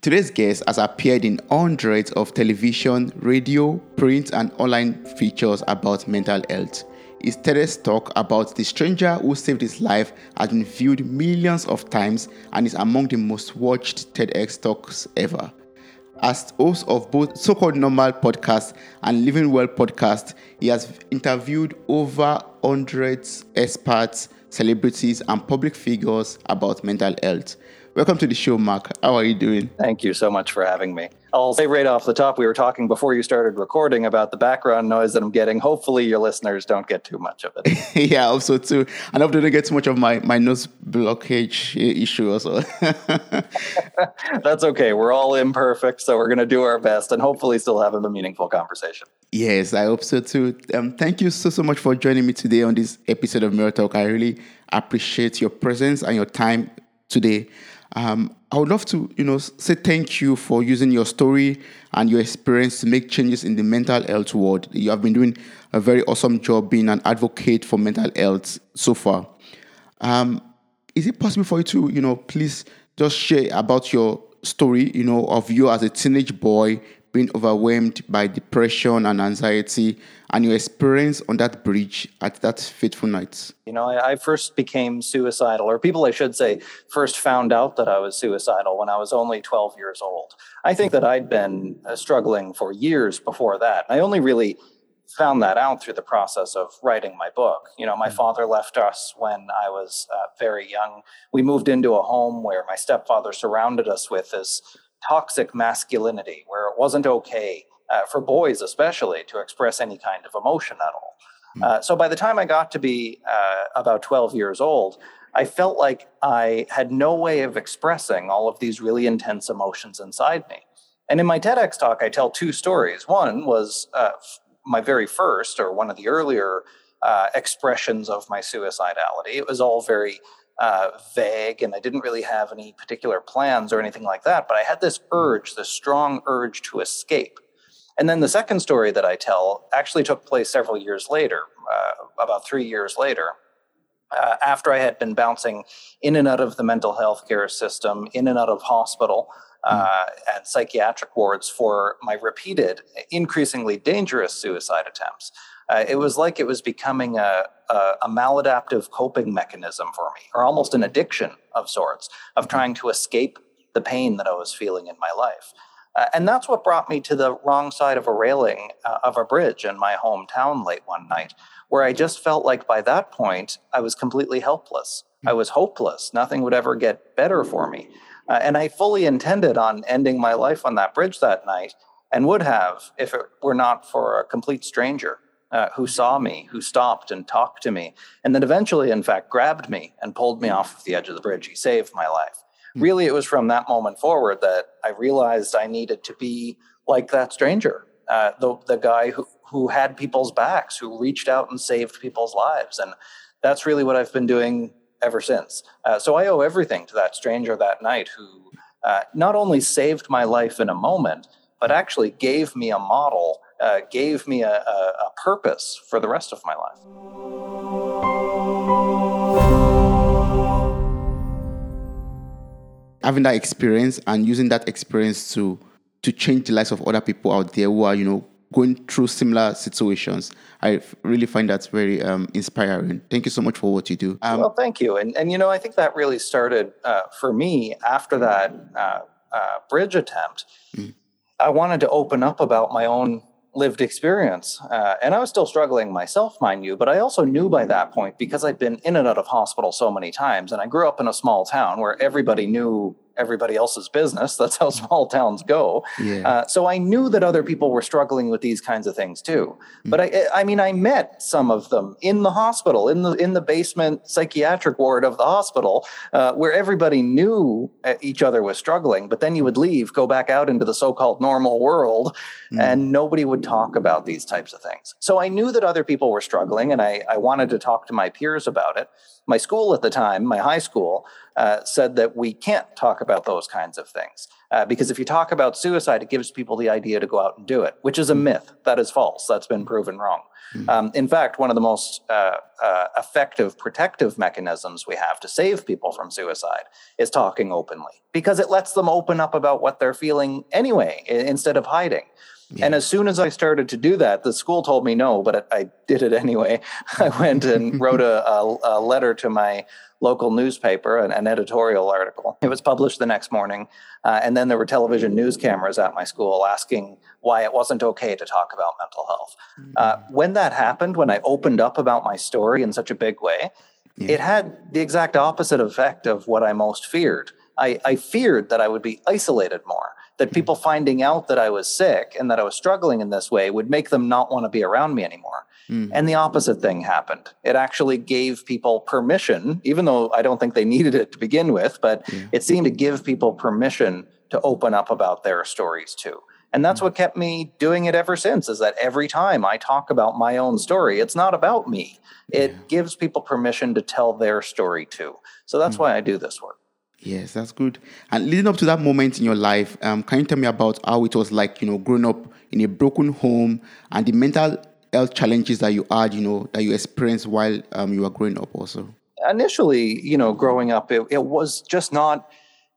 Today's guest has appeared in hundreds of television, radio, print, and online features about mental health. His TEDx talk about the stranger who saved his life has been viewed millions of times and is among the most watched TEDx talks ever. As host of both So Called Normal podcast and Living Well podcast, he has interviewed over hundreds experts, celebrities, and public figures about mental health. Welcome to the show, Mark. How are you doing? Thank you so much for having me. I'll say right off the top, we were talking before you started recording about the background noise that I'm getting. Hopefully, your listeners don't get too much of it. yeah, I hope so too. And I hope they don't get too much of my, my nose blockage issue also. That's okay. We're all imperfect, so we're going to do our best and hopefully still have a meaningful conversation. Yes, I hope so too. Um, thank you so, so much for joining me today on this episode of Mirror Talk. I really appreciate your presence and your time today. Um, I would love to, you know, say thank you for using your story and your experience to make changes in the mental health world. You have been doing a very awesome job being an advocate for mental health so far. Um, is it possible for you to, you know, please just share about your story, you know, of you as a teenage boy being overwhelmed by depression and anxiety and your experience on that bridge at that fateful night? You know, I, I, first became suicidal, or people, I should say, first found out that I was suicidal when I was only 12 years old. I think that I'd been uh, struggling for years before that. I only really found that out through the process of writing my book. You know, my mm. father left us when I was uh, very young. We moved into a home where my stepfather surrounded us with this toxic masculinity, where it wasn't okay uh, for boys, especially, to express any kind of emotion at all. Hmm. Uh, so by the time I got to be uh, about 12 years old, I felt like I had no way of expressing all of these really intense emotions inside me. And in my TEDx talk, I tell two stories. One was uh, my very first, or one of the earlier uh, expressions of my suicidality. It was all very uh, vague and I didn't really have any particular plans or anything like that. But I had this urge, this strong urge to escape. And then the second story that I tell actually took place several years later, uh, about three years later. Uh, after I had been bouncing in and out of the mental health care system, in and out of hospital uh, mm. and psychiatric wards for my repeated, increasingly dangerous suicide attempts, uh, it was like it was becoming a, a, a, maladaptive coping mechanism for me, or almost an addiction of sorts, of trying to escape the pain that I was feeling in my life. Uh, and that's what brought me to the wrong side of a railing uh, of a bridge in my hometown late one night, where I just felt like by that point I was completely helpless. I was hopeless. Nothing would ever get better for me. Uh, and I fully intended on ending my life on that bridge that night and would have if it were not for a complete stranger uh, who saw me, who stopped and talked to me, and then eventually, in fact, grabbed me and pulled me off of the edge of the bridge. He saved my life. Mm-hmm. Really, it was from that moment forward that I realized I needed to be like that stranger, uh, the, the guy who, who had people's backs, who reached out and saved people's lives. And that's really what I've been doing ever since. Uh, so I owe everything to that stranger that night who uh, not only saved my life in a moment, but actually gave me a model uh, gave me a, a, a purpose for the rest of my life. Having that experience and using that experience to to change the lives of other people out there who are, you know, going through similar situations. I really find that very um, inspiring. Thank you so much for what you do. Um, well, thank you. And and you know, I think that really started uh, for me after that uh, uh, bridge attempt. Mm. I wanted to open up about my own lived experience. Uh, and I was still struggling myself, mind you, but I also knew by that point because I'd been in and out of hospital so many times. And I grew up in a small town where everybody knew everybody else's business. That's how small towns go. Yeah. Uh, so I knew that other people were struggling with these kinds of things too. Mm. But I, I mean, I met some of them in the hospital, in the in the basement psychiatric ward of the hospital, uh, where everybody knew uh, each other was struggling. But then you would leave, go back out into the so-called normal world, mm. and nobody would talk about these types of things. So I knew that other people were struggling, and I, I wanted to talk to my peers about it. My school at the time, my high school, uh, said that we can't talk about those kinds of things. Uh, because if you talk about suicide, it gives people the idea to go out and do it, which is a myth. That is false. That's been proven wrong. Mm-hmm. Um, in fact, one of the most uh, uh, effective protective mechanisms we have to save people from suicide is talking openly because it lets them open up about what they're feeling anyway instead of hiding. Yeah. And as soon as I started to do that, the school told me no, but I did it anyway. I went and wrote a, a, a letter to my local newspaper, an, an, editorial article. It was published the next morning. Uh, and then there were television news cameras at my school asking why it wasn't okay to talk about mental health. Uh, mm. when that happened, when I opened up about my story in such a big way, yeah. it had the exact opposite effect of what I most feared. I, I feared that I would be isolated more that people finding out that I was sick and that I was struggling in this way would make them not want to be around me anymore. Mm. And the opposite thing happened. It actually gave people permission, even though I don't think they needed it to begin with, but yeah. it seemed to give people permission to open up about their stories too. And that's mm. what kept me doing it ever since is that every time I talk about my own story, it's not about me. It yeah. gives people permission to tell their story too. So that's mm. why I do this work. Yes, that's good. And leading up to that moment in your life, um, can you tell me about how it was like, you know, growing up in a broken home and the mental health challenges that you had, you know, that you experienced while um, you were growing up also? Initially, you know, growing up, it, it was just not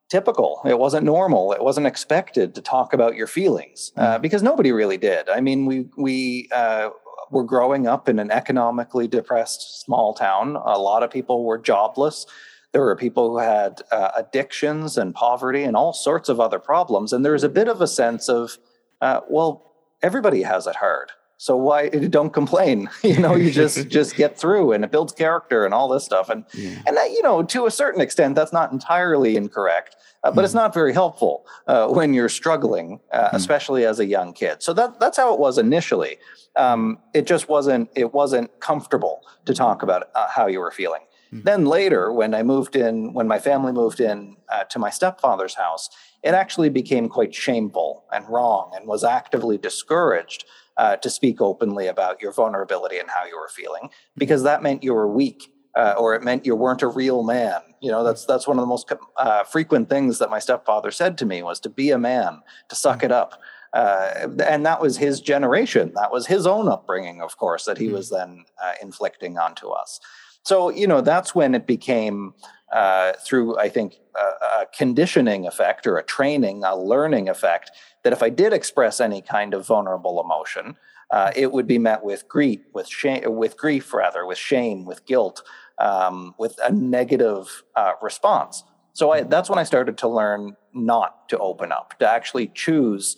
typical. It wasn't normal. It wasn't expected to talk about your feelings uh, mm. because nobody really did. I mean, we, we, uh, were growing up in an economically depressed small town. A lot of people were jobless. There were people who had uh, addictions and poverty and all sorts of other problems. And there was a bit of a sense of, uh, well, everybody has it hard. So why don't complain? You know, you just just get through, and it builds character and all this stuff. And yeah. and that, you know, to a certain extent, that's not entirely incorrect, uh, but mm. it's not very helpful uh, when you're struggling, uh, mm. especially as a young kid. So that that's how it was initially. Um, it just wasn't it wasn't comfortable to talk about uh, how you were feeling. Mm-hmm. Then later, when I moved in, when my family moved in uh, to my stepfather's house, it actually became quite shameful and wrong and was actively discouraged uh, to speak openly about your vulnerability and how you were feeling because that meant you were weak uh, or it meant you weren't a real man. You know, that's that's one of the most uh, frequent things that my stepfather said to me was to be a man, to suck mm-hmm. it up. Uh, and that was his generation. That was his own upbringing, of course, that he mm-hmm. was then uh, inflicting onto us. So, you know, that's when it became uh, through, I think, a, a, conditioning effect or a training, a learning effect, that if I did express any kind of vulnerable emotion, uh, it would be met with grief, with shame, with grief rather, with shame, with guilt, um, with a negative uh, response. So I, that's when I started to learn not to open up, to actually choose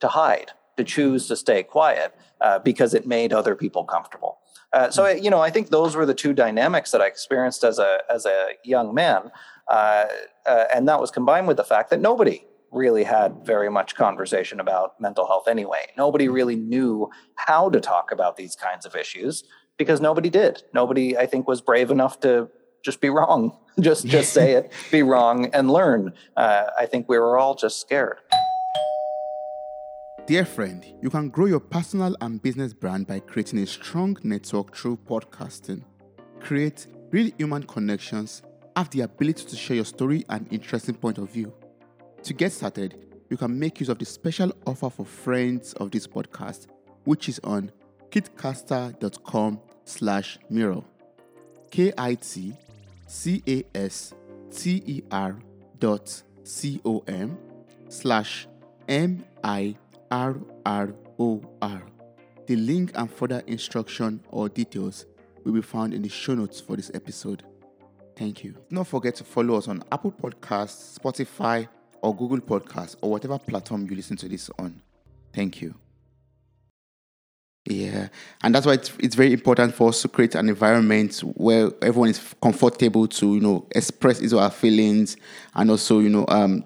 to hide, to choose to stay quiet, uh, because it made other people comfortable. Uh, so you know, I think those were the two dynamics that I experienced as a as a young man, uh, uh, and that was combined with the fact that nobody really had very much conversation about mental health anyway. Nobody really knew how to talk about these kinds of issues because nobody did. Nobody, I think, was brave enough to just be wrong, just just say it, be wrong, and learn. Uh, I think we were all just scared. Dear friend, you can grow your personal and business brand by creating a strong network through podcasting. Create real human connections, have the ability to share your story and interesting point of view. To get started, you can make use of the special offer for friends of this podcast, which is on kitcaster.com slash mirror. K-I-T-C-A-S-T-E-R dot C-O-M slash M-I RROR. The link and further instruction or details will be found in the show notes for this episode. Thank you. Don't forget to follow us on Apple Podcasts, Spotify, or Google Podcasts, or whatever platform you listen to this on. Thank you. Yeah, and that's why it's, it's very important for us to create an environment where everyone is comfortable to you know express his or her feelings and also you know um,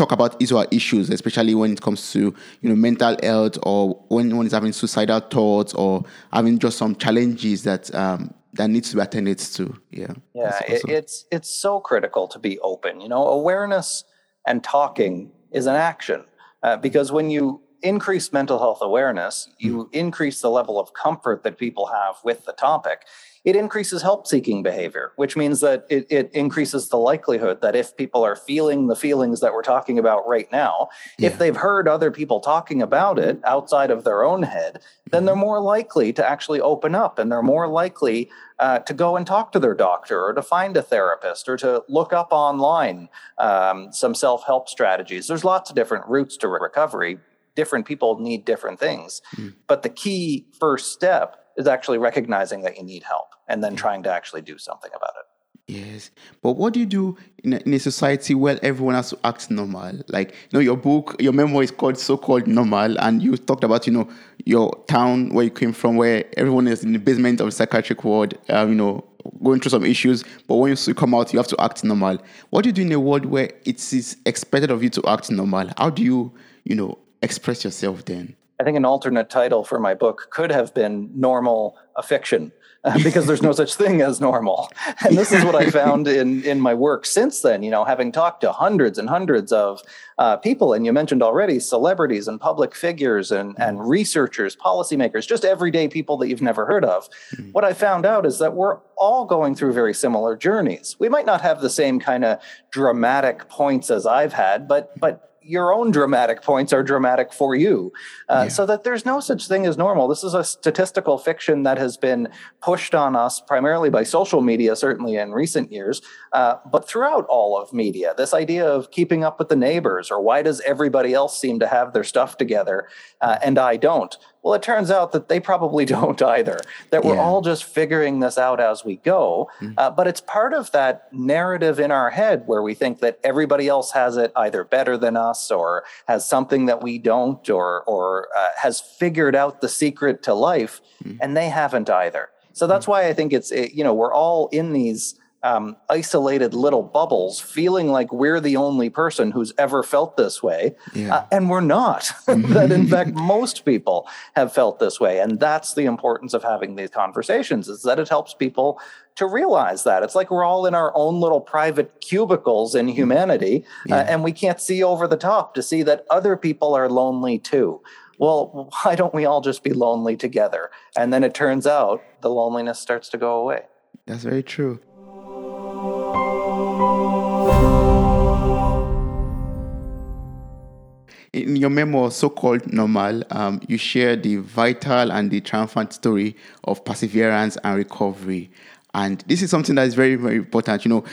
talk about his or issues, especially when it comes to you know mental health or when one is having suicidal thoughts or having just some challenges that um, that needs to be attended to. Yeah, yeah, it, it's it's so critical to be open. You know, awareness and talking is an action uh, because when you increase mental health awareness, you mm. increase the level of comfort that people have with the topic. It increases help seeking behavior, which means that it, it, increases the likelihood that if people are feeling the feelings that we're talking about right now, yeah. if they've heard other people talking about it outside of their own head, then they're mm-hmm. more likely to actually open up and they're more likely uh, to go and talk to their doctor or to find a therapist or to look up online um, some self help strategies. There's lots of different routes to recovery. Different people need different things. Mm. But the key first step is actually recognizing that you need help and then trying to actually do something about it. Yes, but what do you do in a, in a society where everyone has to act normal? Like, you know, your book, your memoir is called "So-Called Normal," and you talked about, you know, your town where you came from, where everyone is in the basement of the psychiatric ward, um, you know, going through some issues. But when you come out, you have to act normal. What do you do in a world where it is expected of you to act normal? How do you, you know, express yourself then? I think an alternate title for my book could have been Normal a Fiction. because there's no such thing as normal. And this is what I found in in my work since then. You know, having talked to hundreds and hundreds of uh, people, and you mentioned already celebrities and public figures and and mm-hmm. researchers, policymakers, just everyday people that you've never heard of. Mm-hmm. What I found out is that we're all going through very similar journeys. We might not have the same kind of dramatic points as I've had, but but your own dramatic points are dramatic for you. Uh, yeah. So that there's no such thing as normal. This is a statistical fiction that has been pushed on us primarily by social media, certainly in recent years, uh, but throughout all of media. This idea of keeping up with the neighbors, or why does everybody else seem to have their stuff together uh, and I don't? Well, it turns out that they probably don't either, that we're yeah. all just figuring this out as we go. Mm-hmm. Uh, but it's part of that narrative in our head where we think that everybody else has it either better than us or has something that we don't or, or uh, has figured out the secret to life, mm-hmm. and they haven't either. So that's mm-hmm. why I think it's, it, you know, we're all in these um, isolated little bubbles, feeling like we're the only person who's ever felt this way. Yeah. Uh, and we're not. that, in fact, most people have felt this way. And that's the importance of having these conversations, is that it helps people to realize that. It's like we're all in our own little private cubicles in humanity, uh, yeah. uh, and we can't see over the top to see that other people are lonely too. Well, why don't we all just be lonely together? And then it turns out the loneliness starts to go away. That's very true. In your memoir, so called Normal, um, you share the vital and the triumphant story of perseverance and recovery. And this is something that is very, very important. You know,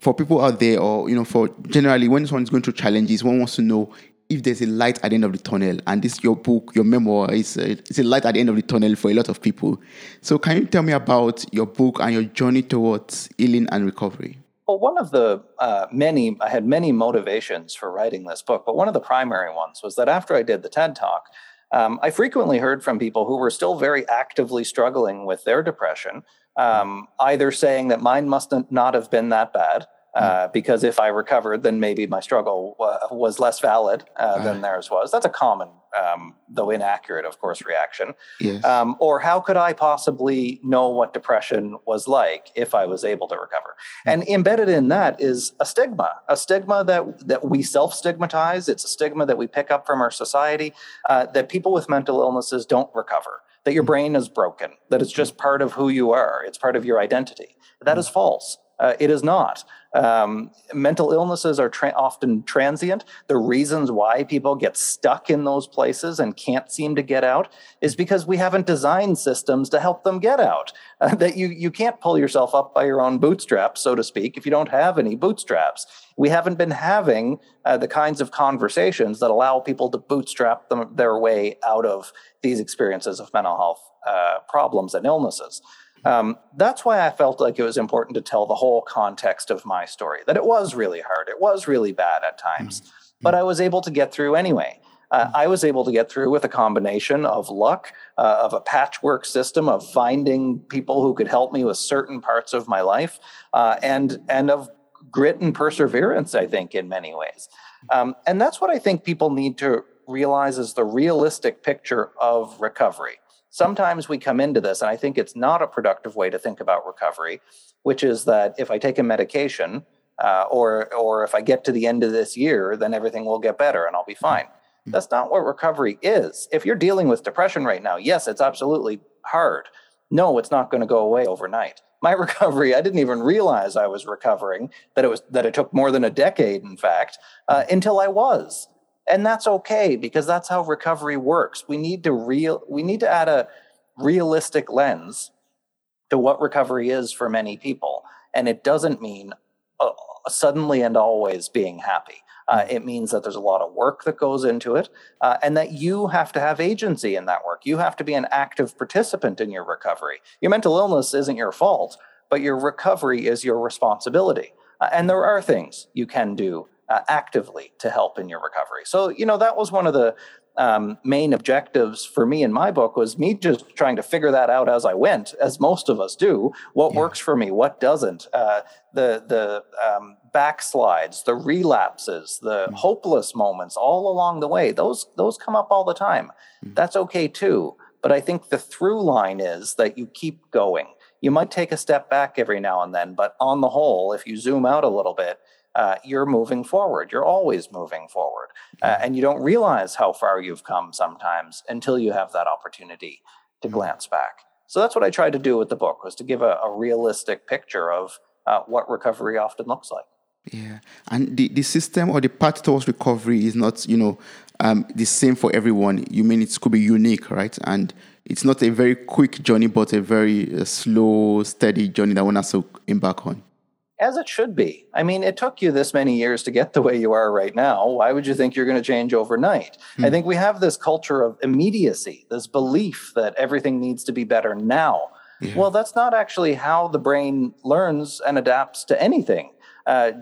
for people out there, or, you know, for generally, when someone's going through challenges, one wants to know if there's a light at the end of the tunnel. And this, your book, your memoir, is a, it's a light at the end of the tunnel for a lot of people. So, can you tell me about your book and your journey towards healing and recovery? Well, one of the uh, many, I had many motivations for writing this book, but one of the primary ones was that after I did the TED Talk, um, I frequently heard from people who were still very actively struggling with their depression, um, either saying that mine must not have been that bad. Uh, because if I recovered, then maybe my struggle was less valid uh, than theirs was. That's a common, um, though inaccurate, of course, reaction. Yes. Um, or how could I possibly know what depression was like if I was able to recover? Mm. And embedded in that is a stigma, a stigma that that we self stigmatize. It's a stigma that we pick up from our society uh, that people with mental illnesses don't recover. That your hmm. brain is broken. That it's just part of who you are. It's part of your identity. That hmm. false. Uh, it is not. Um, mental illnesses are tra- often transient. The reasons why people get stuck in those places and can't seem to get out is because we haven't designed systems to help them get out. Uh, that you you can't pull yourself up by your own bootstraps, so to speak, if you don't have any bootstraps. We haven't been having uh, the kinds of conversations that allow people to bootstrap them, their way out of these experiences of mental health uh, problems and illnesses. Um, that's why I felt like it was important to tell the whole context of my story that it was really hard. It was really bad at times, mm-hmm. but I was able to get through anyway. Uh, mm-hmm. I was able to get through with a combination of luck, uh, of a patchwork system, of finding people who could help me with certain parts of my life, uh, and and of grit and perseverance. I think in many ways, um, and that's what I think people need to realize is the realistic picture of recovery sometimes we come into this, and I think it's not a productive way to think about recovery, which is that if I take a medication, uh, or or if I get to the end of this year, then everything will get better and I'll be fine. That's not what recovery is. If you're dealing with depression right now, yes, it's absolutely hard, No, it's not going to go away overnight. My recovery, I didn't even realize I was recovering, that it was that it took more than a decade, in fact, uh, until I was. And that's okay because that's how recovery works. We need to real we need to add a realistic lens to what recovery is for many people. And it doesn't mean uh, suddenly and always being happy. Uh, it means that there's a lot of work that goes into it, uh, and that you have to have agency in that work. You have to be an active participant in your recovery. Your mental illness isn't your fault, but your recovery is your responsibility. Uh, and there are things you can do uh, actively to help in your recovery. So, you know, that was one of the um, main objectives for me in my book was me just trying to figure that out as I went, as most of us do. What yeah. works for me, what doesn't. Uh, the the um, backslides, the relapses, the mm. hopeless moments, all along the way. Those those come up all the time. Mm. That's okay too. But I think the through line is that you keep going. You might take a step back every now and then, but on the whole, if you zoom out a little bit, uh, you're moving forward. You're always moving forward. Uh, mm-hmm. and you don't realize how far you've come sometimes until you have that opportunity to mm-hmm. glance back. So that's what I tried to do with the book was to give a, a realistic picture of uh, what recovery often looks like. Yeah, and the, the system or the path towards recovery is not, you know, um, the same for everyone. You mean it could be unique, right? And it's not a very quick journey, but a very uh, slow, steady journey that one has to embark on as it should be. I mean, it took you this many years to get the way you are right now. Why would you think you're going to change overnight? Hmm. I think we have this culture of immediacy, this belief that everything needs to be better now. Yeah. Well, that's not actually how the brain learns and adapts to anything. Uh,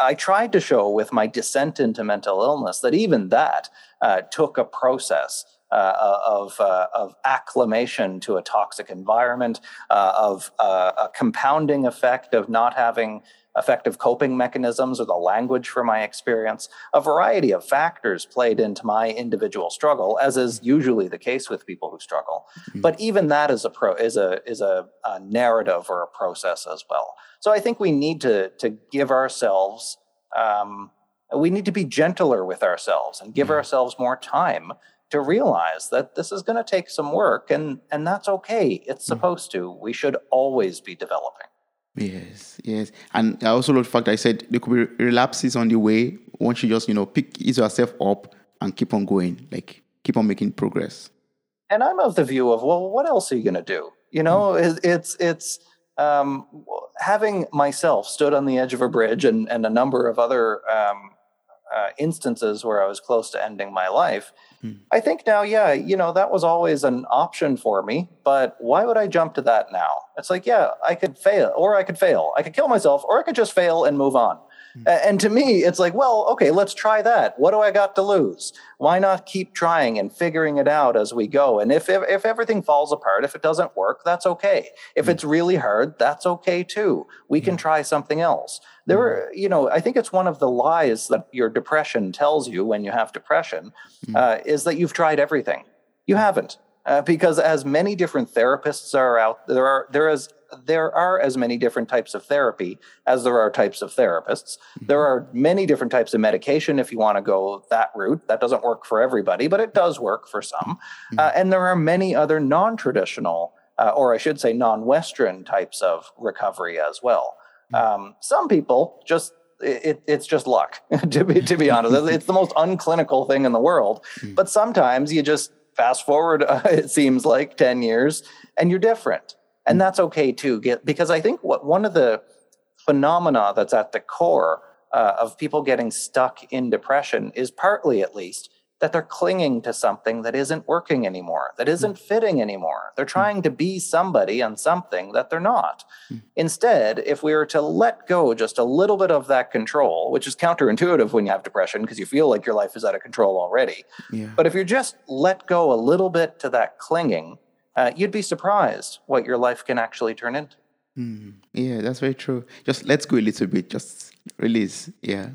I tried to show with my descent into mental illness that even that uh, took a process uh, of, uh, of acclimation to a toxic environment, uh, of uh, a compounding effect of not having effective coping mechanisms or the language for my experience. A variety of factors played into my individual struggle, as is usually the case with people who struggle. Mm-hmm. But even that is a pro is a is a, a, narrative or a process as well. So I think we need to to give ourselves. Um, we need to be gentler with ourselves and give mm-hmm. ourselves more time to realize that this is going to take some work and and that's okay. It's mm. supposed to. We should always be developing. Yes yes. And i also love the fact i said there could be relapses on the way once you just you know pick ease yourself up and keep on going like keep on making progress. And i'm of the view of well what else are you going to do? You know mm. it's it's um, having myself stood on the edge of a bridge and, and a number of other um, uh, instances where I was close to ending my life. Hmm. I think now, yeah, you know, that was always an option for me, but why would I jump to that now? It's like, yeah, I could fail or I could fail. I could kill myself or I could just fail and move on. And to me, it's like, well, okay, let's try that. What do I got to lose? Why not keep trying and figuring it out as we go? And if, if, if everything falls apart, if it doesn't work, that's okay. If it's really hard, that's okay too. We can try something else. There are, you know, I think it's one of the lies that your depression tells you when you have depression uh, is that you've tried everything. You haven't. Uh, because as many different therapists are out there are there is there are as many different types of therapy as there are types of therapists. Mm-hmm. There are many different types of medication if you want to go that route. That doesn't work for everybody, but it does work for some. Mm-hmm. Uh, and there are many other non traditional, uh, or I should say non Western types of recovery as well. Mm-hmm. Um, some people just it, it's just luck to be to be honest it's the most unclinical thing in the world mm. but sometimes you just fast forward uh, it seems like 10 years and you're different and hmm. that's okay too get, because i think what one of the phenomena that's at the core uh, of people getting stuck in depression is partly at least that they're clinging to something that isn't working anymore, that hmm. isn't fitting anymore. They're hmm. trying to be somebody and something that they're not. Instead, if we were to let go just a little bit of that control, which is counterintuitive when you have depression because you feel like your life is out of control already. Yeah. But if you just let go a little bit to that clinging, uh, you'd be surprised what your life can actually turn into. Mm, yeah, that's very true. Just let's go a little bit, just release. Yeah.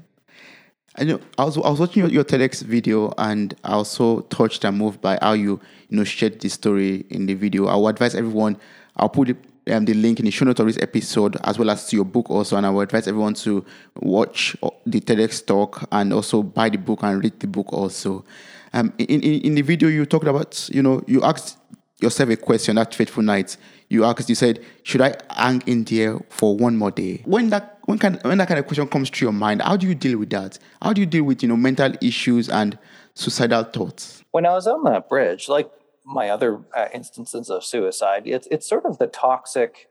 I know I was I was watching your, your TEDx video and I also touched and moved by how you you know shared the story in the video. I would advise everyone. I'll put it, um, the link in the show notes of this episode as well as to your book also. And I would advise everyone to watch the TEDx talk and also buy the book and read the book also. Um, in, in in the video you talked about you know you asked yourself a question that fateful night. you asked, you said, should I hang in there for one more day? When that when kind when that kind of question comes to your mind, how do you deal with that? How do you deal with you know mental issues and suicidal thoughts? When I was on that bridge, like my other uh, instances of suicide, it's it's sort of the toxic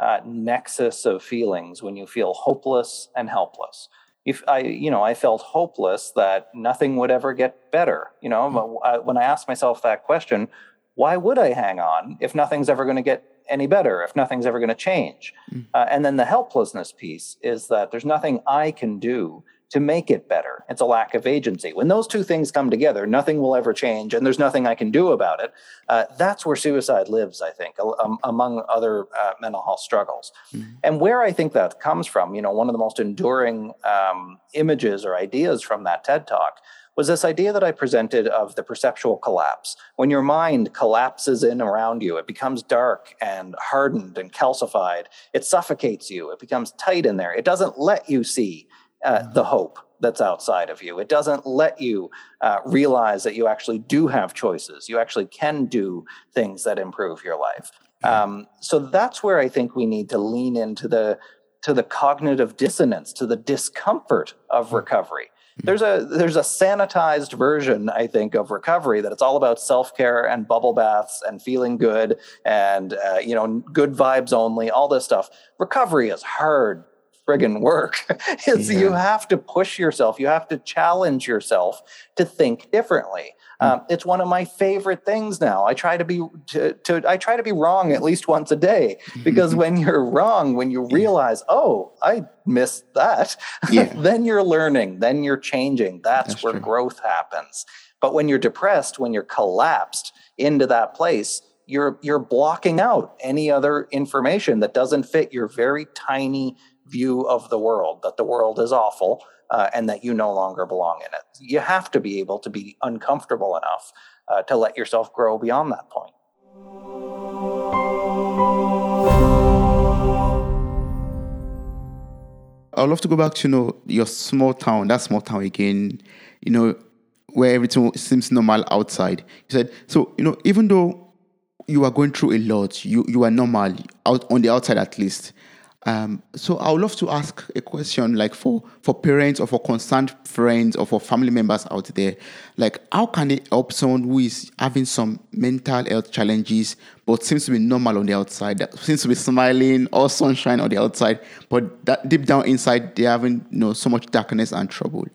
uh, nexus of feelings when you feel hopeless and helpless. If I, you know, I felt hopeless that nothing would ever get better. You know, mm-hmm. when I asked myself that question, why would I hang on if nothing's ever going to get any better, if nothing's ever going to change? Mm. Uh, and then the helplessness piece is that there's nothing I can do to make it better. It's a lack of agency. When those two things come together, nothing will ever change, and there's nothing I can do about it. Uh, that's where suicide lives, I think, um, among other uh, mental health struggles. Mm-hmm. And where I think that comes from, you know, one of the most enduring um, images or ideas from that TED talk was this idea that I presented of the perceptual collapse. When your mind collapses in around you, it becomes dark and hardened and calcified. It suffocates you. It becomes tight in there. It doesn't let you see uh, mm-hmm. the hope that's outside of you. It doesn't let you uh, realize that you actually do have choices. You actually can do things that improve your life. Um, so that's where I think we need to lean into the to the cognitive dissonance, to the discomfort of mm-hmm. recovery. Mm-hmm. There's a there's a sanitized version, I think, of recovery that it's all about self care and bubble baths and feeling good and uh, you know good vibes only, all this stuff. Recovery is hard friggin' work. it's yeah. you have to push yourself, you have to challenge yourself to think differently. Mm. Um, it's one of my favorite things now. I try to be to, to I try to be wrong at least once a day because when you're wrong, when you realize, oh, I missed that, yeah. then you're learning, then you're changing. That's, That's where true. growth happens. But when you're depressed, when you're collapsed into that place, you're you're blocking out any other information that doesn't fit your very tiny view of the world that the world is awful uh, and that you no longer belong in it. You have to be able to be uncomfortable enough uh, to let yourself grow beyond that point. I'd love to go back to you know your small town, that small town again, you know, where everything seems normal outside. You said so, you know, even though you are going through a lot, you you are normal out on the outside at least. Um, so I would love to ask a question like for, for parents or for concerned friends or for family members out there, like how can they help someone who is having some mental health challenges but seems to be normal on the outside, seems to be smiling or sunshine on the outside, but that deep down inside they're having you know so much darkness and trouble.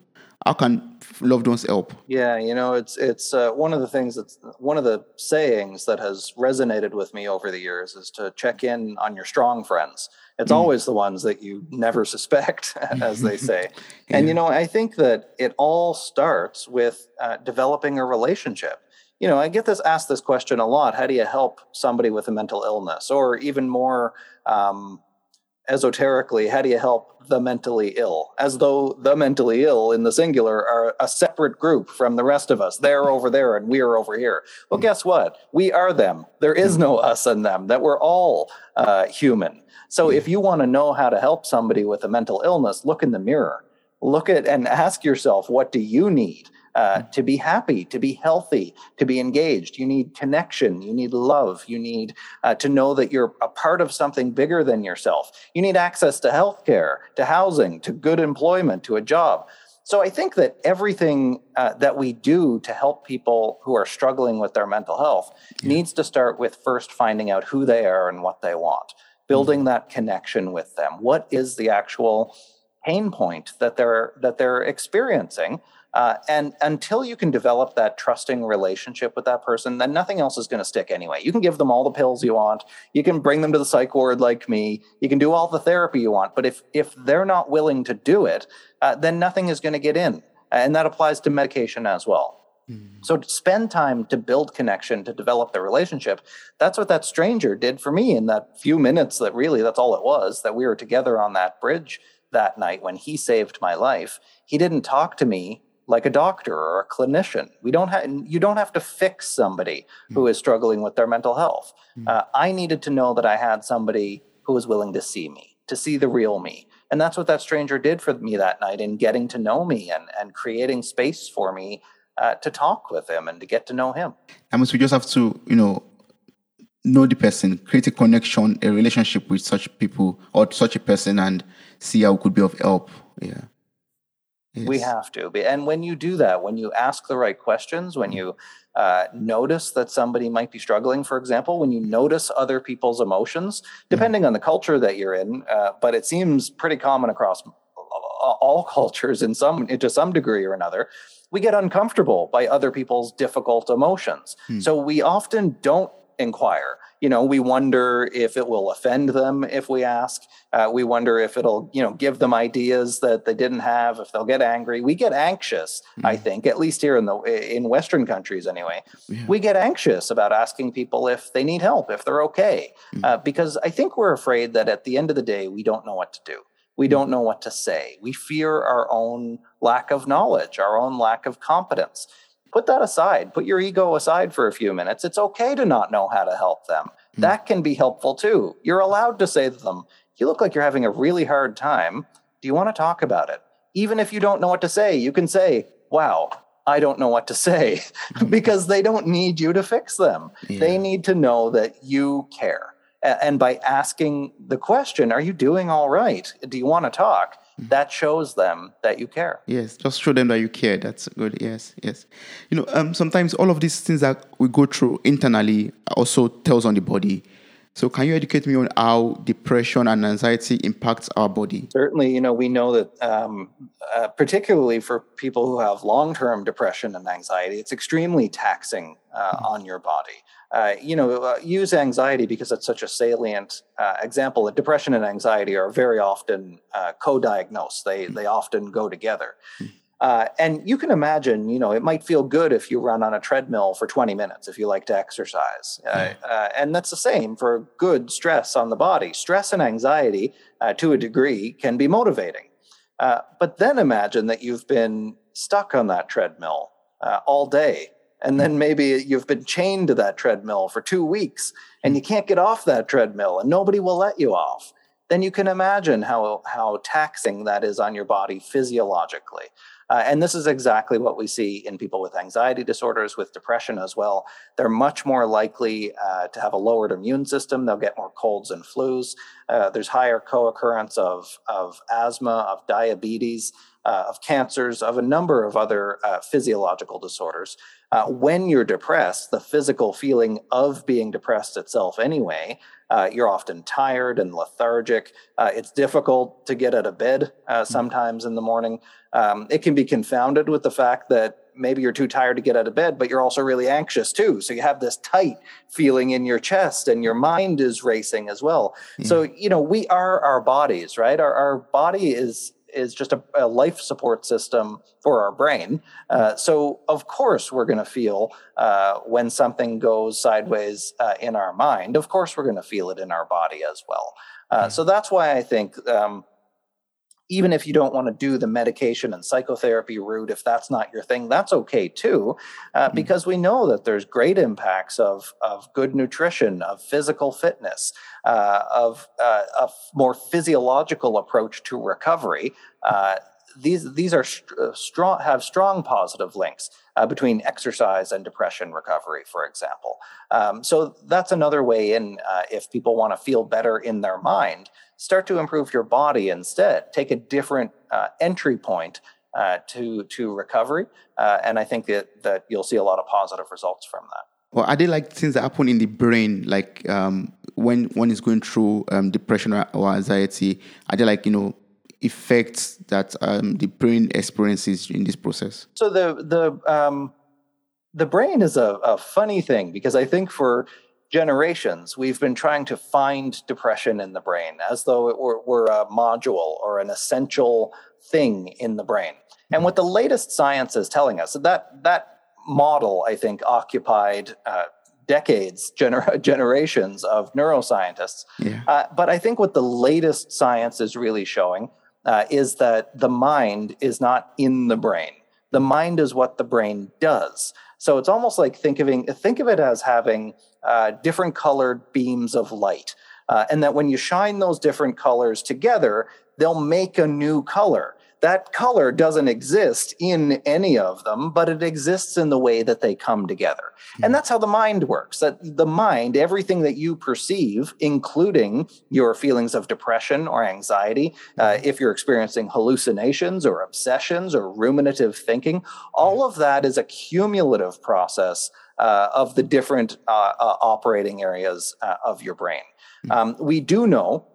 How can loved ones help? Yeah, you know, it's it's uh, one of the things that's one of the sayings that has resonated with me over the years is to check in on your strong friends. It's mm. always the ones that you never suspect, as they say. yeah. And you know, I think that it all starts with uh, developing a relationship. You know, I get this asked this question a lot. How do you help somebody with a mental illness, or even more? Um, esoterically, how do you help the mentally ill? As though the mentally ill in the singular are a separate group from the rest of us. They're over there and we're over here. Well, guess what? We are them. There is no us and them, that we're all uh, human. So if you want to know how to help somebody with a mental illness, look in the mirror. Look at and ask yourself, what do you need? Uh, to be happy, to be healthy, to be engaged. You need connection. You need love. You need uh, to know that you're a part of something bigger than yourself. You need access to healthcare, to housing, to good employment, to a job. So I think that everything uh, that we do to help people who are struggling with their mental health yeah. needs to start with first finding out who they are and what they want, building mm-hmm. that connection with them. What is the actual pain point that they're that they're experiencing? Uh, and until you can develop that trusting relationship with that person, then nothing else is going to stick anyway. You can give them all the pills you want. You can bring them to the psych ward like me. You can do all the therapy you want. But if if they're not willing to do it, uh, then nothing is going to get in. And that applies to medication as well. Mm. So spend time to build connection, to develop the relationship. That's what that stranger did for me in that few minutes that really that's all it was that we were together on that bridge that night when he saved my life. He didn't talk to me like a doctor or a clinician. We don't have you don't have to fix somebody mm. who is struggling with their mental health. Mm. Uh, I needed to know that I had somebody who was willing to see me, to see the real me. And that's what that stranger did for me that night in getting to know me and, and creating space for me uh, to talk with him and to get to know him. I mean, we just have to, you know, know the person, create a connection, a relationship with such people or such a person, and see how it could be of help. Yeah. Yes. We have to. And when you do that, when you ask the right questions, when you uh, notice that somebody might be struggling, for example, when you notice other people's emotions, depending on the culture that you're in, uh, but it seems pretty common across all cultures in some to some degree or another we get uncomfortable by other people's difficult emotions hmm. so we often don't inquire you know we wonder if it will offend them if we ask uh, we wonder if it'll you know give them ideas that they didn't have if they'll get angry we get anxious mm. i think at least here in the in western countries anyway yeah. we get anxious about asking people if they need help if they're okay mm. uh, because i think we're afraid that at the end of the day we don't know what to do we mm. don't know what to say we fear our own lack of knowledge our own lack of competence put that aside. Put your ego aside for a few minutes. It's okay to not know how to help them. Mm. That can be helpful too. You're allowed to say to them, You look like you're having a really hard time. Do you want to talk about it? Even if you don't know what to say, you can say, Wow, I don't know what to say because they don't need you to fix them. Yeah. They need to know that you care. And by asking the question, Are you doing all right? Do you want to talk? That shows them that you care. Yes, just show them that you care. That's good. Yes, yes. You know, um, sometimes all of these things that we go through internally also tells on the body. So, can you educate me on how depression and anxiety impacts our body? Certainly, you know, we know that, um, uh, particularly for people who have long-term depression and anxiety, it's extremely taxing uh, mm-hmm. on your body. Uh, you know, uh, use anxiety because it's such a salient uh, example. Depression and anxiety are very often uh, co-diagnosed. They mm-hmm. they often go together. Mm-hmm. Uh, and you can imagine, you know, it might feel good if you run on a treadmill for 20 minutes if you like to exercise. Uh, uh, and that's the same for good stress on the body. Stress and anxiety, uh, to a degree, can be motivating. Uh, but then imagine that you've been stuck on that treadmill uh, all day. And then maybe you've been chained to that treadmill for two weeks and you can't get off that treadmill and nobody will let you off. Then you can imagine how, how taxing that is on your body physiologically. Uh, and this is exactly what we see in people with anxiety disorders, with depression as well. They're much more likely uh, to have a lowered immune system. They'll get more colds and flus. Uh, there's higher co occurrence of, of asthma, of diabetes, uh, of cancers, of a number of other uh, physiological disorders. Uh, when you're depressed, the physical feeling of being depressed itself, anyway, uh, you're often tired and lethargic. Uh, it's difficult to get out of bed uh, mm-hmm. sometimes in the morning. Um, it can be confounded with the fact that maybe you're too tired to get out of bed, but you're also really anxious too. So you have this tight feeling in your chest and your mind is racing as well. Yeah. So, you know, we are our bodies, right? Our, our body is is just a, a, life support system for our brain. Uh, so, of course, we're going to feel uh, when something goes sideways uh, in our mind. Of course, we're going to feel it in our body as well. Mm-hmm. So, that's why I think. Um, even if you don't want to do the medication and psychotherapy route, if that's not your thing, that's okay too, uh, mm-hmm. because we know that there's great impacts of, of good nutrition, of physical fitness, uh, of uh, a more physiological approach to recovery. Uh, these these are st- uh, strong have strong positive links uh, between exercise and depression recovery, for example. Um, so that's another way in uh, if people want to feel better in their mind, start to improve your body instead. Take a different uh, entry point uh, to to recovery, uh, and I think that that you'll see a lot of positive results from that. Well, are they like things that happen in the brain, like um, when one is going through um, depression or anxiety? Are they like you know effects that um, the brain experiences in this process? So the the um, the brain is a, a funny thing because I think for generations we've been trying to find depression in the brain as though it were, were a module or an essential thing in the brain. And what the latest science is telling us that that model, I think, occupied uh, decades, gener- generations of neuroscientists. Yeah. Uh, but I think what the latest science is really showing uh, is that the mind is not in the brain. The mind is what the brain does. So it's almost like think of, think of it as having uh, different colored beams of light. Uh, and that when you shine those different colors together, they'll make a new color. That color doesn't exist in any of them, but it exists in the way that they come together. Mm-hmm. And that's how the mind works. That the mind, everything that you perceive, including your feelings of depression or anxiety, uh, if you're experiencing hallucinations or obsessions or ruminative thinking, all of that is a cumulative process uh, of the different uh, uh operating areas uh, of your brain. Hmm. Um, we do know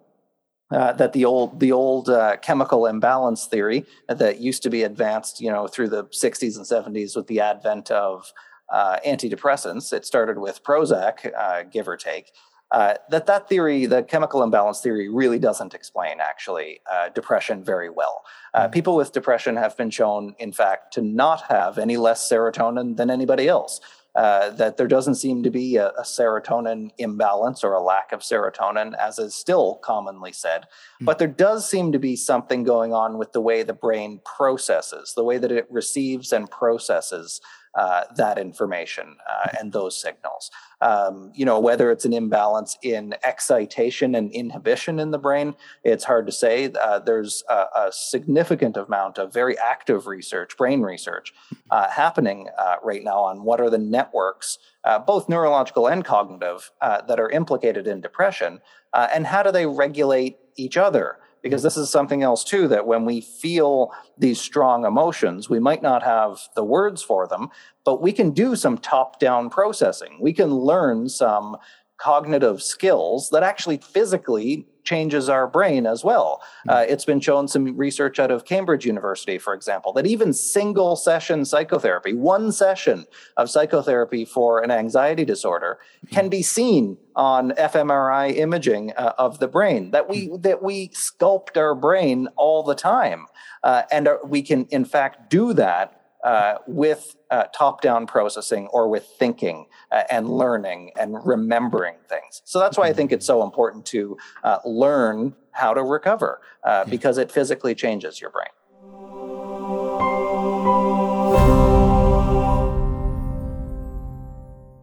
uh, that the old the old uh, chemical imbalance theory that used to be advanced, you know, through the 60s and 70s with the advent of uh, antidepressants. It started with Prozac, uh, give or take. Uh, that that theory, the chemical imbalance theory, really doesn't explain actually depression very well. Mm-hmm. People with depression have been shown, in fact, to not have any less serotonin than anybody else uh, that there doesn't seem to be a, a, serotonin imbalance or a lack of serotonin, as is still commonly said. Mm-hmm. But there does seem to be something going on with the way the brain processes, the way that it receives and processes uh, that information uh, and those signals. Um, you know, whether it's an imbalance in excitation and inhibition in the brain, it's hard to say. Uh, there's a, a, significant amount of very active research, brain research, uh, happening uh, right now on what are the networks, uh, both neurological and cognitive, that are implicated in depression, and how do they regulate each other because this is something else too that when we feel these strong emotions we might not have the words for them but we can do some top down processing. We can learn some cognitive skills that actually physically changes our brain as well. Hmm. Uh, it's been shown some research out of Cambridge University, for example, that even single session psychotherapy, one session of psychotherapy for an anxiety disorder, hmm. can be seen on fMRI imaging uh, of the brain. That we hmm. that we sculpt our brain all the time, uh, and uh, we can in fact do that uh, with uh, top down processing or with thinking uh, and learning and remembering things. So that's why I think it's so important to uh, learn how to recover uh, because it physically changes your brain.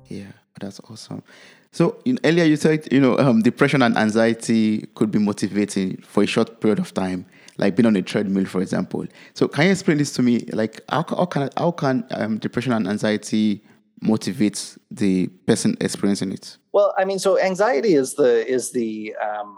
Yeah, that's awesome. So in, earlier you said you know um, depression and anxiety could be motivating for a short period of time like being on a treadmill, for example. So can you explain this to me? Like how, how can how can um, depression and anxiety motivate the person experiencing it? Well, I mean, so anxiety is the is the um,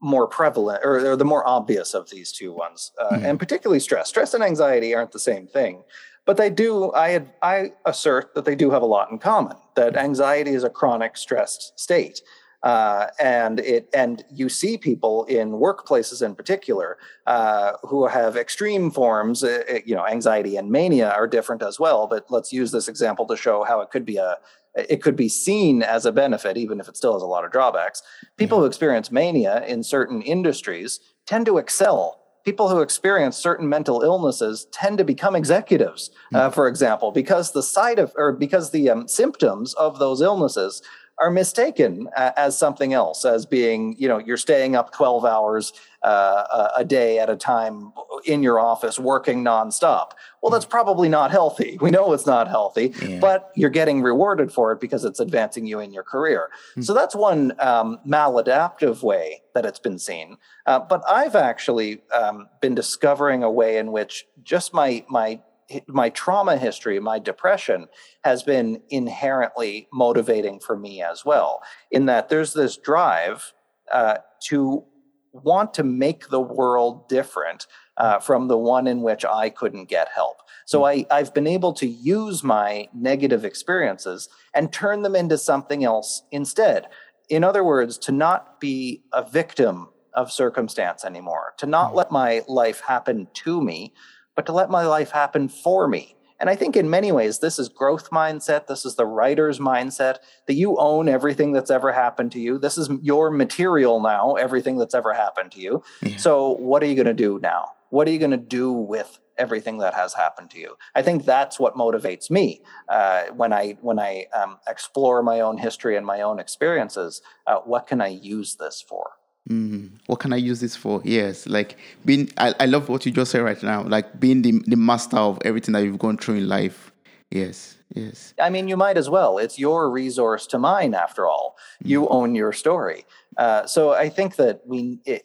more prevalent or, or, the more obvious of these two ones, uh, mm-hmm. and particularly stress. Stress and anxiety aren't the same thing, but they do. I I assert that they do have a lot in common. That mm-hmm. anxiety is a chronic stressed state. Uh, and it and you see people in workplaces in particular uh, who have extreme forms. Uh, uh, you know, anxiety and mania are different as well. But let's use this example to show how it could be a it could be seen as a benefit, even if it still has a lot of drawbacks. People who experience mania in certain industries tend to excel people who experience certain mental illnesses tend to become executives, uh, for example, because the side of or because the um, symptoms of those illnesses are mistaken as something else, as being, you know, you're staying up 12 hours uh, a day at a time in your office working nonstop. Well, that's probably not healthy. We know it's not healthy, yeah. but you're getting rewarded for it because it's advancing you in your career. Mm-hmm. So that's one um, maladaptive way that it's been seen. Uh, but I've actually um, been discovering a way in which just my my my trauma history, my depression has been inherently motivating for me as well, in that there's this drive uh, to want to make the world different uh, from the one in which I couldn't get help. So hmm. I, I've been able to use my negative experiences and turn them into something else instead. In other words, to not be a victim of circumstance anymore, to not hmm. let my life happen to me, but to let my life happen for me. And I think in many ways, this is growth mindset. This is the writer's mindset that you own everything that's ever happened to you. This is your material now, everything that's ever happened to you. Yeah. So, what are you going to do now? What are you going to do with everything that has happened to you? I think that's what motivates me uh, when I when I um, explore my own history and my own experiences. Uh, what can I use this for? Mm, what can I use this for? Yes, like being. I, I love what you just said right now. Like being the the master of everything that you've gone through in life. Yes, yes. I mean, you might as well. It's your resource to mine, after all. You mm. own your story. Uh, so I think that we. It,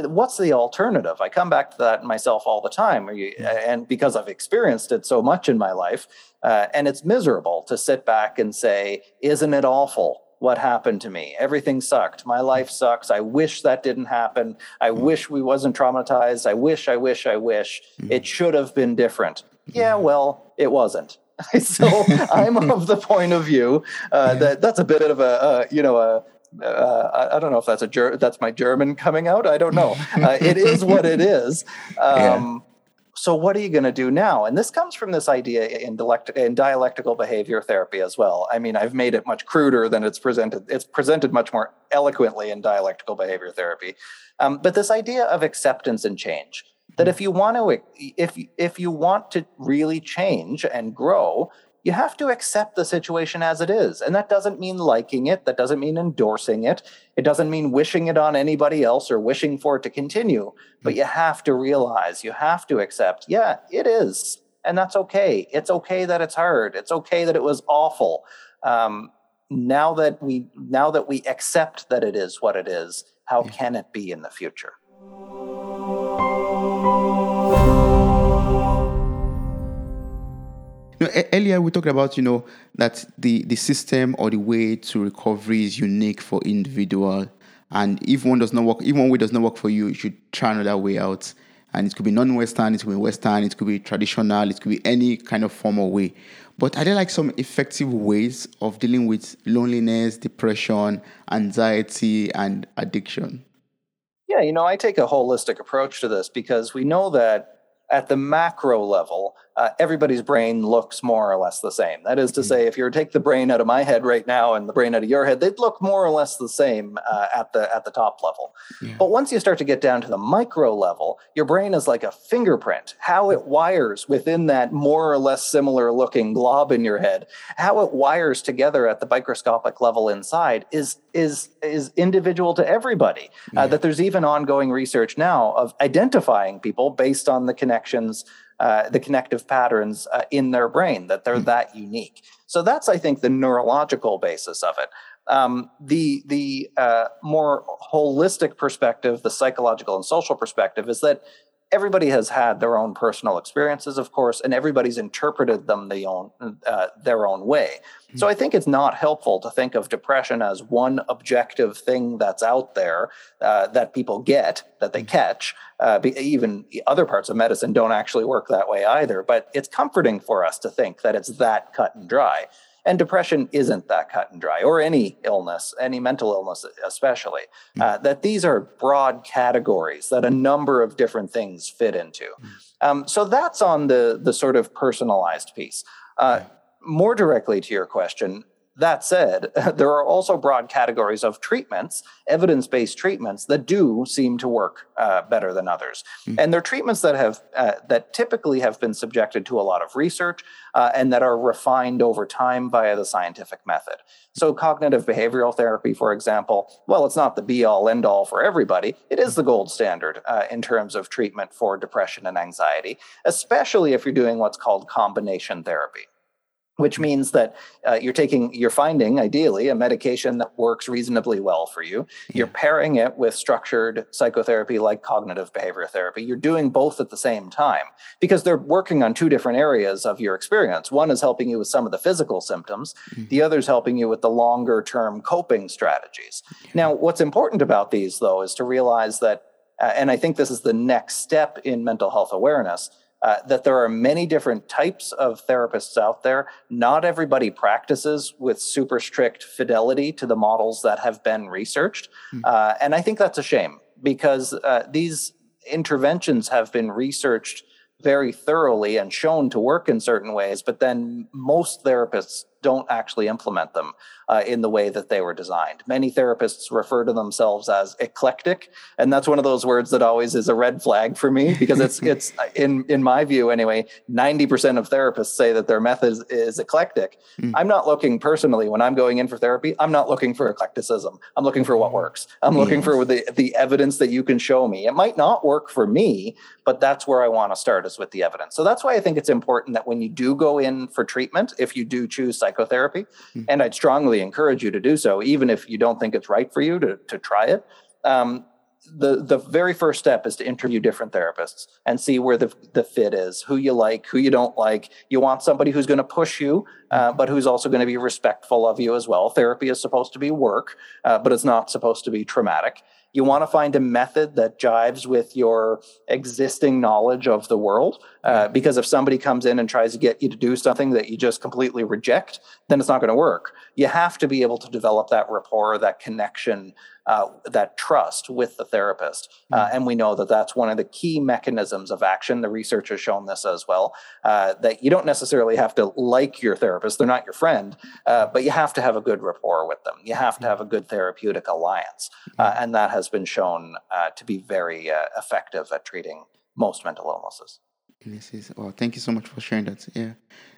what's the alternative? I come back to that myself all the time, and because I've experienced it so much in my life, uh, and it's miserable to sit back and say, "Isn't it awful?" What happened to me? Everything sucked. My life sucks. I wish that didn't happen. I mm. wish we wasn't traumatized. I wish, I wish, I wish. Mm. It should have been different. Yeah, well, it wasn't. so I'm of the point of view uh, that that's a bit of a uh, you know a uh, I don't know if that's a ger- that's my German coming out. I don't know. Uh, it is what it is. Um, yeah. So what are you going to do now? And this comes from this idea in, dialect- in dialectical behavior therapy as well. I mean, I've made it much cruder than it's presented. It's presented much more eloquently in dialectical behavior therapy. Um, but this idea of acceptance and change that if you want to if if you want to really change and grow you have to accept the situation as it is. And that doesn't mean liking it. That doesn't mean endorsing it. It doesn't mean wishing it on anybody else or wishing for it to continue. But you have to realize, you have to accept, yeah, it is. And that's okay. It's okay that it's hard. It's okay that it was awful. Um, now that we now that we accept that it is what it is, how can it be in the future? Know, earlier we talked about you know that the the system or the way to recovery is unique for individual, and if one does not work, if one way does not work for you, you should try another way out. And it could be non-Western, it could be Western, it could be traditional, it could be any kind of formal way. But are there like some effective ways of dealing with loneliness, depression, anxiety, and addiction? Yeah, you know, I take a holistic approach to this because we know that at the macro level, uh, everybody's brain looks more or less the same. That is to hmm. say, if you were to take the brain out of my head right now and the brain out of your head, they'd look more or less the same uh, at the at the top level. Yeah. But once you start to get down to the micro level, your brain is like a fingerprint. How it wires within that more or less similar looking glob in your head, how it wires together at the microscopic level inside is is is individual to everybody. Uh, yeah. that there's even ongoing research now of identifying people based on the connections uh, the connective patterns uh, in their brain, that they're mm. that unique. So that's, I think, the neurological basis of it. Um, the the uh, more holistic perspective, the psychological and social perspective, is that everybody has had their own personal experiences, of course, and everybody's interpreted them the own, uh, their own way. Mm-hmm. So I think it's not helpful to think of depression as one objective thing that's out there uh, that people get, that they hmm. catch. Uh, even other parts of medicine don't actually work that way either. But it's comforting for us to think that it's that cut and dry. And depression isn't that cut and dry, or any illness, any mental illness, especially. Mm. Uh, that these are broad categories that a number of different things fit into. Mm. Um, so that's on the the sort of personalized piece. Uh, more directly to your question, that said, there are also broad categories of treatments, evidence based treatments, that do seem to work uh, better than others. Mm-hmm. And they're treatments that, have, uh, that typically have been subjected to a lot of research uh, and that are refined over time via the scientific method. So, cognitive behavioral therapy, for example, well, it's not the be all end all for everybody. It is the gold standard uh, in terms of treatment for depression and anxiety, especially if you're doing what's called combination therapy which means that uh, you're taking you're finding ideally a medication that works reasonably well for you. You're pairing it with structured psychotherapy like cognitive behavior therapy. You're doing both at the same time because they're working on two different areas of your experience. One is helping you with some of the physical symptoms. Mm-hmm. the other is helping you with the longer term coping strategies. Now what's important about these though is to realize that uh, and i think this is the next step in mental health awareness uh, that there are many different types of therapists out there. Not everybody practices with super strict fidelity to the models that have been researched. Mm-hmm. Uh, and I think that's a shame because uh, these interventions have been researched very thoroughly and shown to work in certain ways, but then most therapists don't actually implement them uh, in the way that they were designed. Many therapists refer to themselves as eclectic, and that's one of those words that always is a red flag for me because it's it's in in my view anyway. Ninety percent of therapists say that their method is, is eclectic. Mm. I'm not looking personally when I'm going in for therapy. I'm not looking for eclecticism. I'm looking for what hmm. works. I'm looking hmm. for the the evidence that you can show me. It might not work for me, but that's where I want to start is with the evidence. So that's why I think it's important that when you do go in for treatment, if you do choose psychotherapy. Mm-hmm. And I'd strongly encourage you to do so, even if you don't think it's right for you to, to try it. Um, the the very first step is to interview different therapists and see where the the fit is, who you like, who you don't like. You want somebody who's going to push you, uh, mm-hmm. but who's also going to be respectful of you as well. Therapy is supposed to be work, uh, but it's not supposed to be traumatic. You want to find a method that jives with your existing knowledge of the world. Uh, because if somebody comes in and tries to get you to do something that you just completely reject, then it's not going to work. You have to be able to develop that rapport, that connection, uh, that trust with the therapist. Uh, mm. and we know that that's one of the key mechanisms of action. The research has shown this as well uh, that you don't necessarily have to like your therapist, they're not your friend, uh, but you have to have a good rapport with them. You have to have a good therapeutic alliance. Uh, and that has been shown uh, to be very effective at treating most mental illnesses. This is well. Thank you so much for sharing that. Yeah.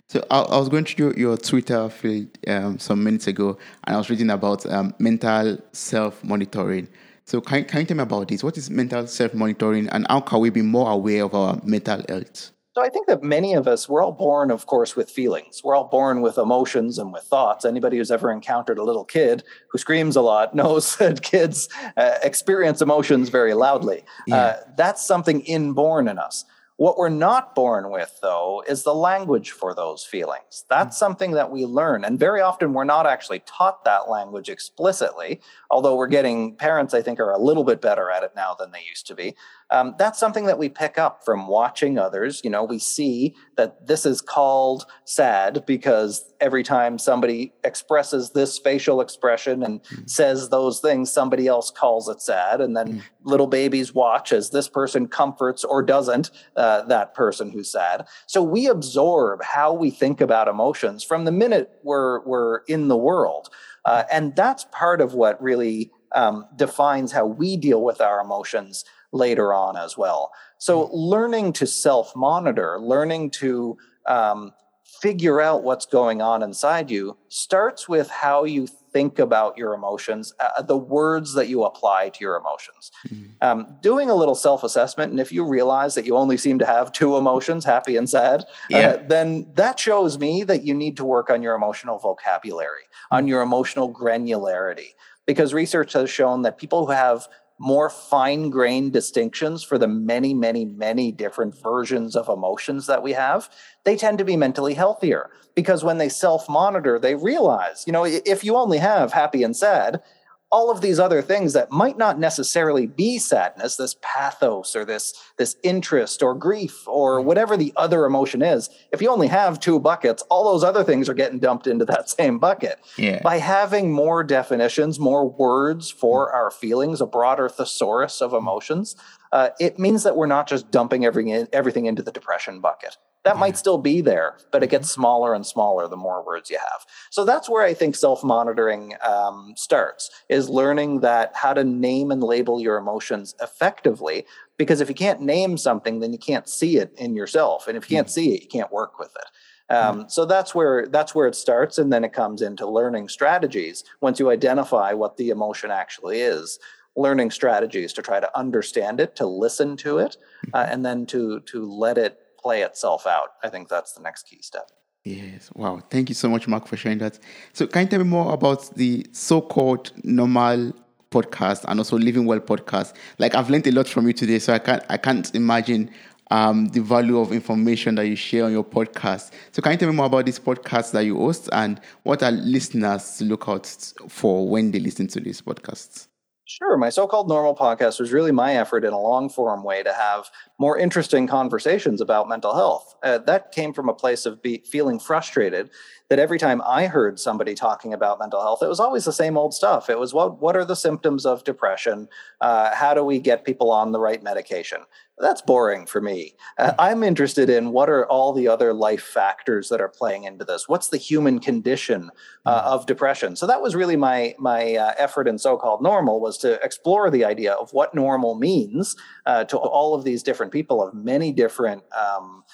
So I, I was going through your, your Twitter feed um, some minutes ago, and I was reading about um, mental self monitoring. So can, can you tell me about this? What is mental self monitoring, and how can we be more aware of our mental health? So I think that many of us, we're all born, of course, with feelings. We're all born with emotions and with thoughts. Anybody who's ever encountered a little kid who screams a lot knows that kids uh, experience emotions very loudly. Yeah. Uh, that's something inborn in us. What we're not born with, though, is the language for those feelings. That's mm. something that we learn. And very often we're not actually taught that language explicitly, although we're getting, parents, I think, are a little bit better at it now than they used to be um, that's something that we pick up from watching others. You know, we see that this is called sad because every time somebody expresses this facial expression and mm. says those things, somebody else calls it sad. And then mm. little babies watch as this person comforts or doesn't uh, that person who's sad. So we absorb how we think about emotions from the minute we're, we're in the world. Uh, and that's part of what really um, defines how we deal with our emotions later on as well. So, hmm. learning to self monitor, learning to um, figure out what's going on inside you starts with how you think about your emotions, uh, the words that you apply to your emotions. Mm-hmm. Um, doing a little self assessment, and if you realize that you only seem to have two emotions, happy and sad, uh, yeah. uh, then that shows me that you need to work on your emotional vocabulary, mm-hmm. on your emotional granularity. Because research has shown that people who have more fine grained distinctions for the many, many, many different versions of emotions that we have, they tend to be mentally healthier. Because when they self monitor, they realize, you know, if you only have happy and sad, all of these other things that might not necessarily be sadness this pathos or this this interest or grief or mm-hmm. whatever the other emotion is if you only have two buckets all those other things are getting dumped into that same bucket yeah. by having more definitions more words for mm-hmm. our feelings a broader thesaurus of emotions uh, it means that we're not just dumping everything, everything into the depression bucket that might still be there, but it gets smaller and smaller the more words you have. So that's where I think self monitoring um, starts is learning that how to name and label your emotions effectively. Because if you can't name something, then you can't see it in yourself, and if you can't see it, you can't work with it. Um, so that's where that's where it starts, and then it comes into learning strategies. Once you identify what the emotion actually is, learning strategies to try to understand it, to listen to it, uh, and then to to let it play itself out. I think that's the next key step. Yes. Wow. Thank you so much, Mark, for sharing that. So, can you tell me more about the so called normal podcast and also living well podcast? Like, I've learned a lot from you today, so I can't, I can't imagine um, the value of information that you share on your podcast. So, can you tell me more about this podcast that you host and what are listeners to look out for when they listen to these podcasts? Sure. My so called normal podcast was really my effort in a long form way to have more interesting conversations about mental health. Uh, that came from a place of be- feeling frustrated that every time I heard somebody talking about mental health, it was always the same old stuff. It was what what are the symptoms of depression? Uh, how do we get people on the right medication? That's boring for me. Uh, I'm interested in what are all the other life factors that are playing into this. What's the human condition uh, mm-hmm. of depression? So that was really my my uh, effort in so-called normal was to explore the idea of what normal means uh, to all of these different people of many different um,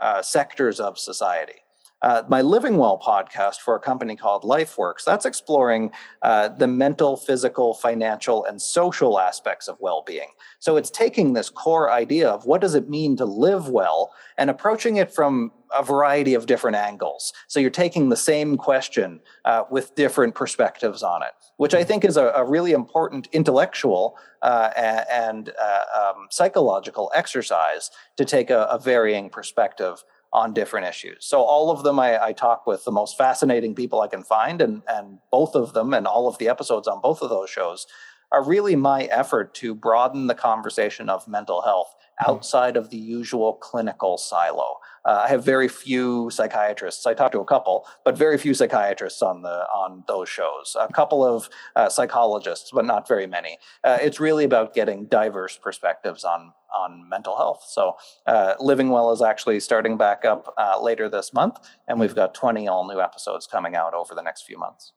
uh, sectors of society. Uh, my Living Well podcast for a company called LifeWorks, that's exploring uh, the mental, physical, financial, and social aspects of well being. So it's taking this core idea of what does it mean to live well and approaching it from a variety of different angles. So you're taking the same question uh, with different perspectives on it, which I think is a, a really important intellectual uh, and uh, um, psychological exercise to take a, a varying perspective on different issues. So all of them, I, I, talk with the most fascinating people I can find, and and both of them, and all of the episodes on both of those shows, are really my effort to broaden the conversation of mental health hmm. outside of the usual clinical silo. Uh, I have very few psychiatrists. I talked to a couple, but very few psychiatrists on the on those shows. A couple of uh, psychologists, but not very many. Uh, it's really about getting diverse perspectives on on mental health. So, uh, Living Well is actually starting back up uh, later this month, and we've got 20 all new episodes coming out over the next few months.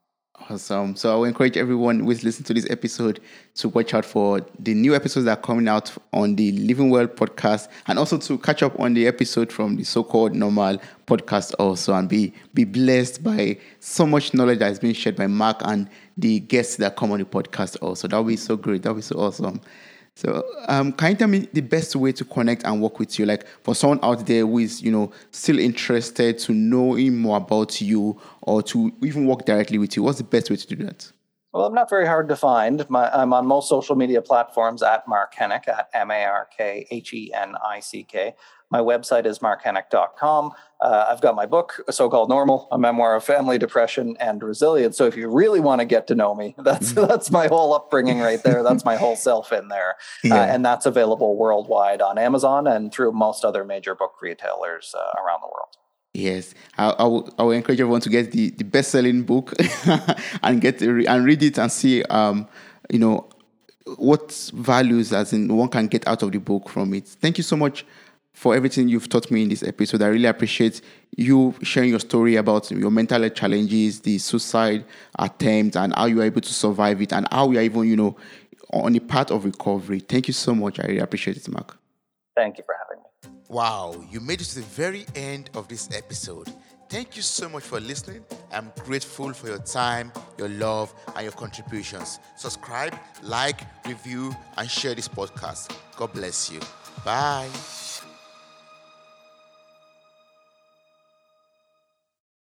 Awesome. So I will encourage everyone who's listening to this episode to watch out for the new episodes that are coming out on the Living Well podcast and also to catch up on the episode from the so-called normal podcast also and be be blessed by so much knowledge that is being shared by Mark and the guests that come on the podcast also. That will be so great. That will be so awesome. So, um, can you tell me the best way to connect and work with you? Like for someone out there who is, you know, still interested to knowing more about you or to even work directly with you, what's the best way to do that? Well, I'm not very hard to find. My, I'm on most social media platforms at Mark Henick, at M A R K H E N I C K. My website is markhenick.com. Uh, I've got my book, So Called Normal, a memoir of family depression and resilience. So if you really want to get to know me, that's mm-hmm. that's my whole upbringing right there. That's my whole self in there, uh, yeah. uh, and that's available worldwide on Amazon and through most other major book retailers uh, around the world. Yes, I, I, will, I will encourage everyone to get the, the best selling book and get and read it and see, um, you know, what values as in one can get out of the book from it. Thank you so much for everything you've taught me in this episode. I really appreciate you sharing your story about your mental health challenges, the suicide attempt, and how you are able to survive it, and how you are even, you know, on the path of recovery. Thank you so much. I really appreciate it, Mark. Thank you for having me. Wow, you made it to the very end of this episode. Thank you so much for listening. I'm grateful for your time, your love, and your contributions. Subscribe, like, review, and share this podcast. God bless you. Bye.